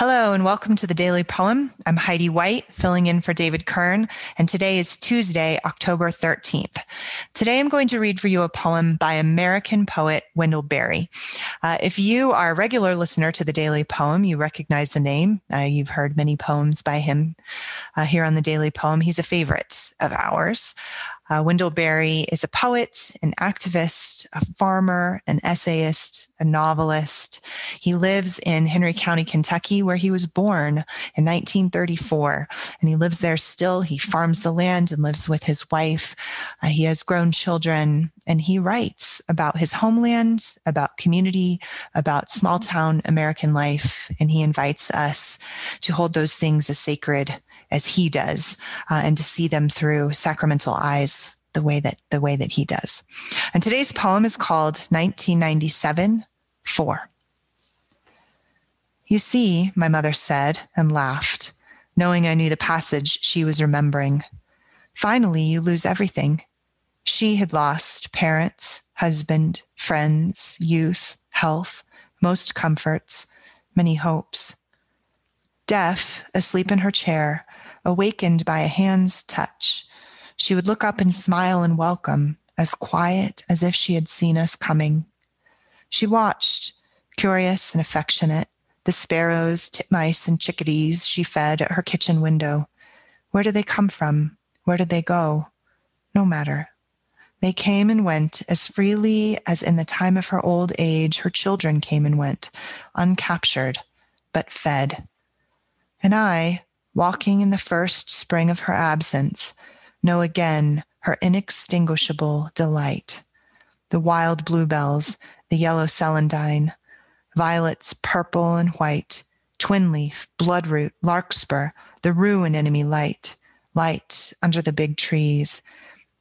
Hello and welcome to the Daily Poem. I'm Heidi White, filling in for David Kern, and today is Tuesday, October 13th. Today I'm going to read for you a poem by American poet Wendell Berry. Uh, if you are a regular listener to the Daily Poem, you recognize the name. Uh, you've heard many poems by him uh, here on the Daily Poem. He's a favorite of ours. Uh, Wendell Berry is a poet, an activist, a farmer, an essayist, a novelist. He lives in Henry County, Kentucky, where he was born in 1934. And he lives there still. He farms the land and lives with his wife. Uh, he has grown children and he writes about his homeland, about community, about small town American life. And he invites us to hold those things as sacred as he does uh, and to see them through sacramental eyes the way that the way that he does. And today's poem is called 1997 4. You see, my mother said and laughed, knowing I knew the passage she was remembering. Finally, you lose everything. She had lost parents, husband, friends, youth, health, most comforts, many hopes. Deaf, asleep in her chair, awakened by a hand's touch. She would look up and smile and welcome, as quiet as if she had seen us coming. She watched, curious and affectionate, the sparrows, titmice, and chickadees she fed at her kitchen window. Where did they come from? Where did they go? No matter. They came and went as freely as in the time of her old age her children came and went, uncaptured, but fed. And I, walking in the first spring of her absence, know again her inextinguishable delight. The wild bluebells, the yellow celandine, violets purple and white, twin leaf, bloodroot, larkspur, the rue anemone light, light under the big trees,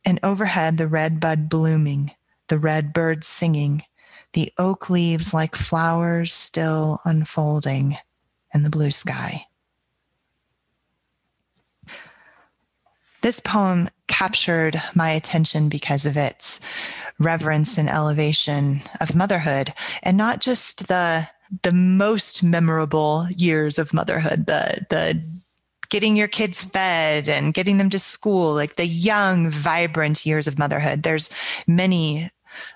and overhead the red bud blooming, the red birds singing, the oak leaves like flowers still unfolding, and the blue sky. This poem captured my attention because of its reverence and elevation of motherhood and not just the the most memorable years of motherhood the the getting your kids fed and getting them to school like the young vibrant years of motherhood there's many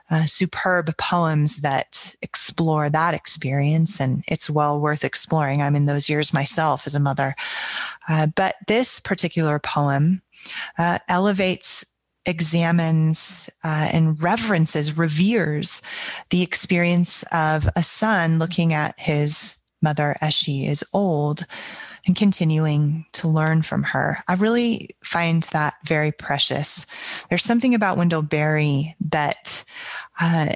uh, superb poems that explore that experience, and it's well worth exploring. I'm in those years myself as a mother. Uh, but this particular poem uh, elevates examines uh, and reverences, reveres the experience of a son looking at his mother as she is old and continuing to learn from her. I really find that very precious. There's something about Wendell Berry that uh,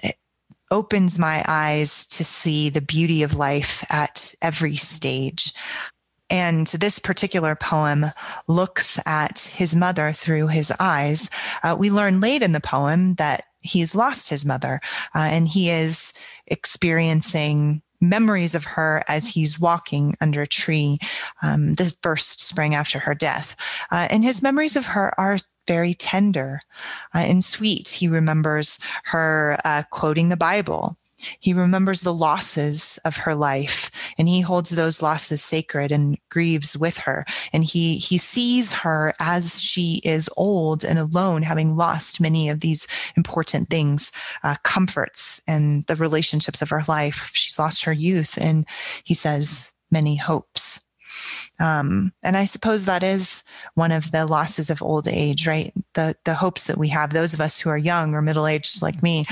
opens my eyes to see the beauty of life at every stage. And this particular poem looks at his mother through his eyes. Uh, we learn late in the poem that he's lost his mother uh, and he is experiencing memories of her as he's walking under a tree um, the first spring after her death. Uh, and his memories of her are very tender uh, and sweet. He remembers her uh, quoting the Bible. He remembers the losses of her life and he holds those losses sacred and grieves with her. And he, he sees her as she is old and alone, having lost many of these important things, uh, comforts and the relationships of her life. She's lost her youth and he says many hopes. Um, and I suppose that is one of the losses of old age, right? The the hopes that we have, those of us who are young or middle aged like me,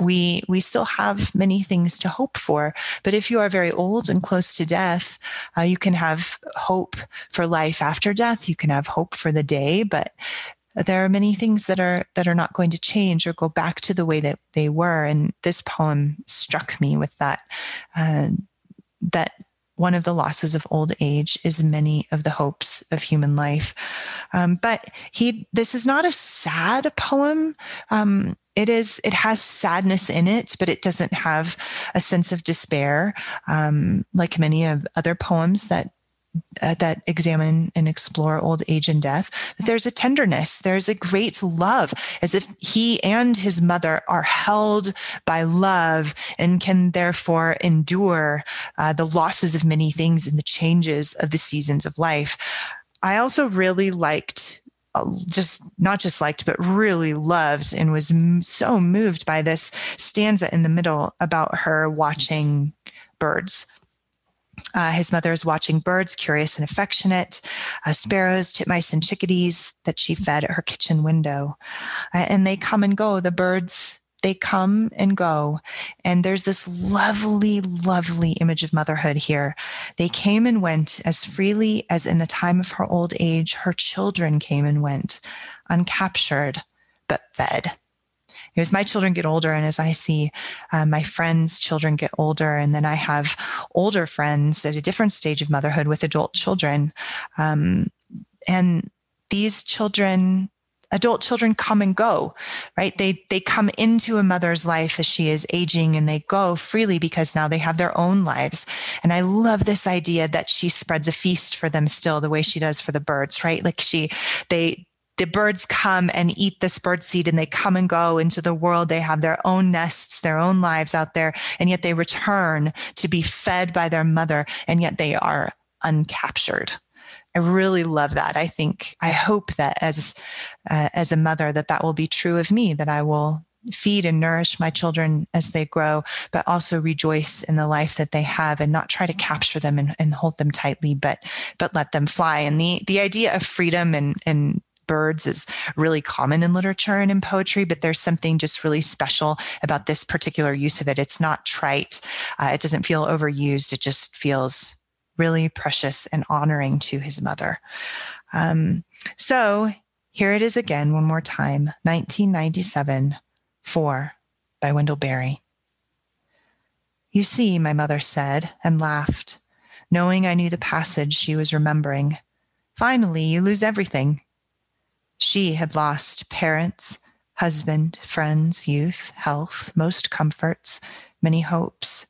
we we still have many things to hope for. But if you are very old and close to death, uh, you can have hope for life after death. You can have hope for the day, but there are many things that are that are not going to change or go back to the way that they were and this poem struck me with that uh, that one of the losses of old age is many of the hopes of human life. Um, but he, this is not a sad poem. Um, it is, it has sadness in it, but it doesn't have a sense of despair, um, like many of other poems that uh, that examine and explore old age and death. There's a tenderness, there's a great love, as if he and his mother are held by love and can therefore endure uh, the losses of many things and the changes of the seasons of life. I also really liked uh, just not just liked, but really loved and was so moved by this stanza in the middle about her watching birds. Uh, his mother is watching birds, curious and affectionate, uh, sparrows, titmice, and chickadees that she fed at her kitchen window. Uh, and they come and go. The birds they come and go. And there's this lovely, lovely image of motherhood here. They came and went as freely as in the time of her old age, her children came and went, uncaptured, but fed. As my children get older, and as I see uh, my friends' children get older, and then I have older friends at a different stage of motherhood with adult children, um, and these children adult children come and go right? They they come into a mother's life as she is aging and they go freely because now they have their own lives. And i love this idea that she spreads a feast for them still the way she does for the birds right? Like she they the birds come and eat this bird seed and they come and go into the world. They have their own nests, their own lives out there, and yet they return to be fed by their mother, and yet they are uncaptured. I really love that. I think I hope that as uh, as a mother that that will be true of me that I will feed and nourish my children as they grow, but also rejoice in the life that they have and not try to capture them and, and hold them tightly, but but let them fly. And the the idea of freedom and and birds is really common in literature and in poetry, but there's something just really special about this particular use of it. It's not trite. Uh, it doesn't feel overused. It just feels really precious and honoring to his mother. Um, so here it is again, one more time 1997, Four by Wendell Berry. You see, my mother said and laughed, knowing I knew the passage she was remembering. Finally, you lose everything. She had lost parents, husband, friends, youth, health, most comforts, many hopes.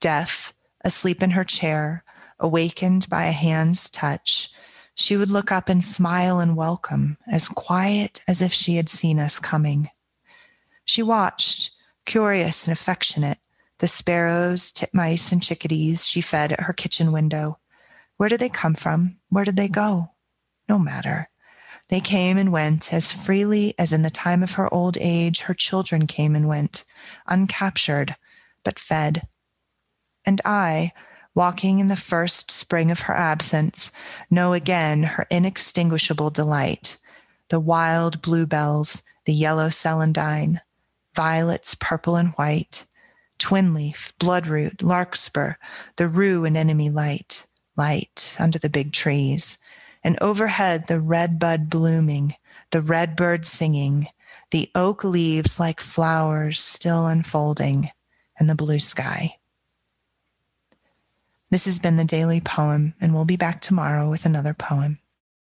Deaf, asleep in her chair, awakened by a hand's touch, she would look up and smile and welcome, as quiet as if she had seen us coming. She watched, curious and affectionate, the sparrows, titmice, and chickadees she fed at her kitchen window. Where did they come from? Where did they go? No matter. They came and went as freely as in the time of her old age her children came and went, uncaptured, but fed. And I, walking in the first spring of her absence, know again her inextinguishable delight. The wild bluebells, the yellow celandine, violets purple and white, twin leaf, bloodroot, larkspur, the rue anemone light, light under the big trees, and overhead the red bud blooming, the red bird singing, the oak leaves like flowers still unfolding, and the blue sky. This has been the daily poem, and we'll be back tomorrow with another poem.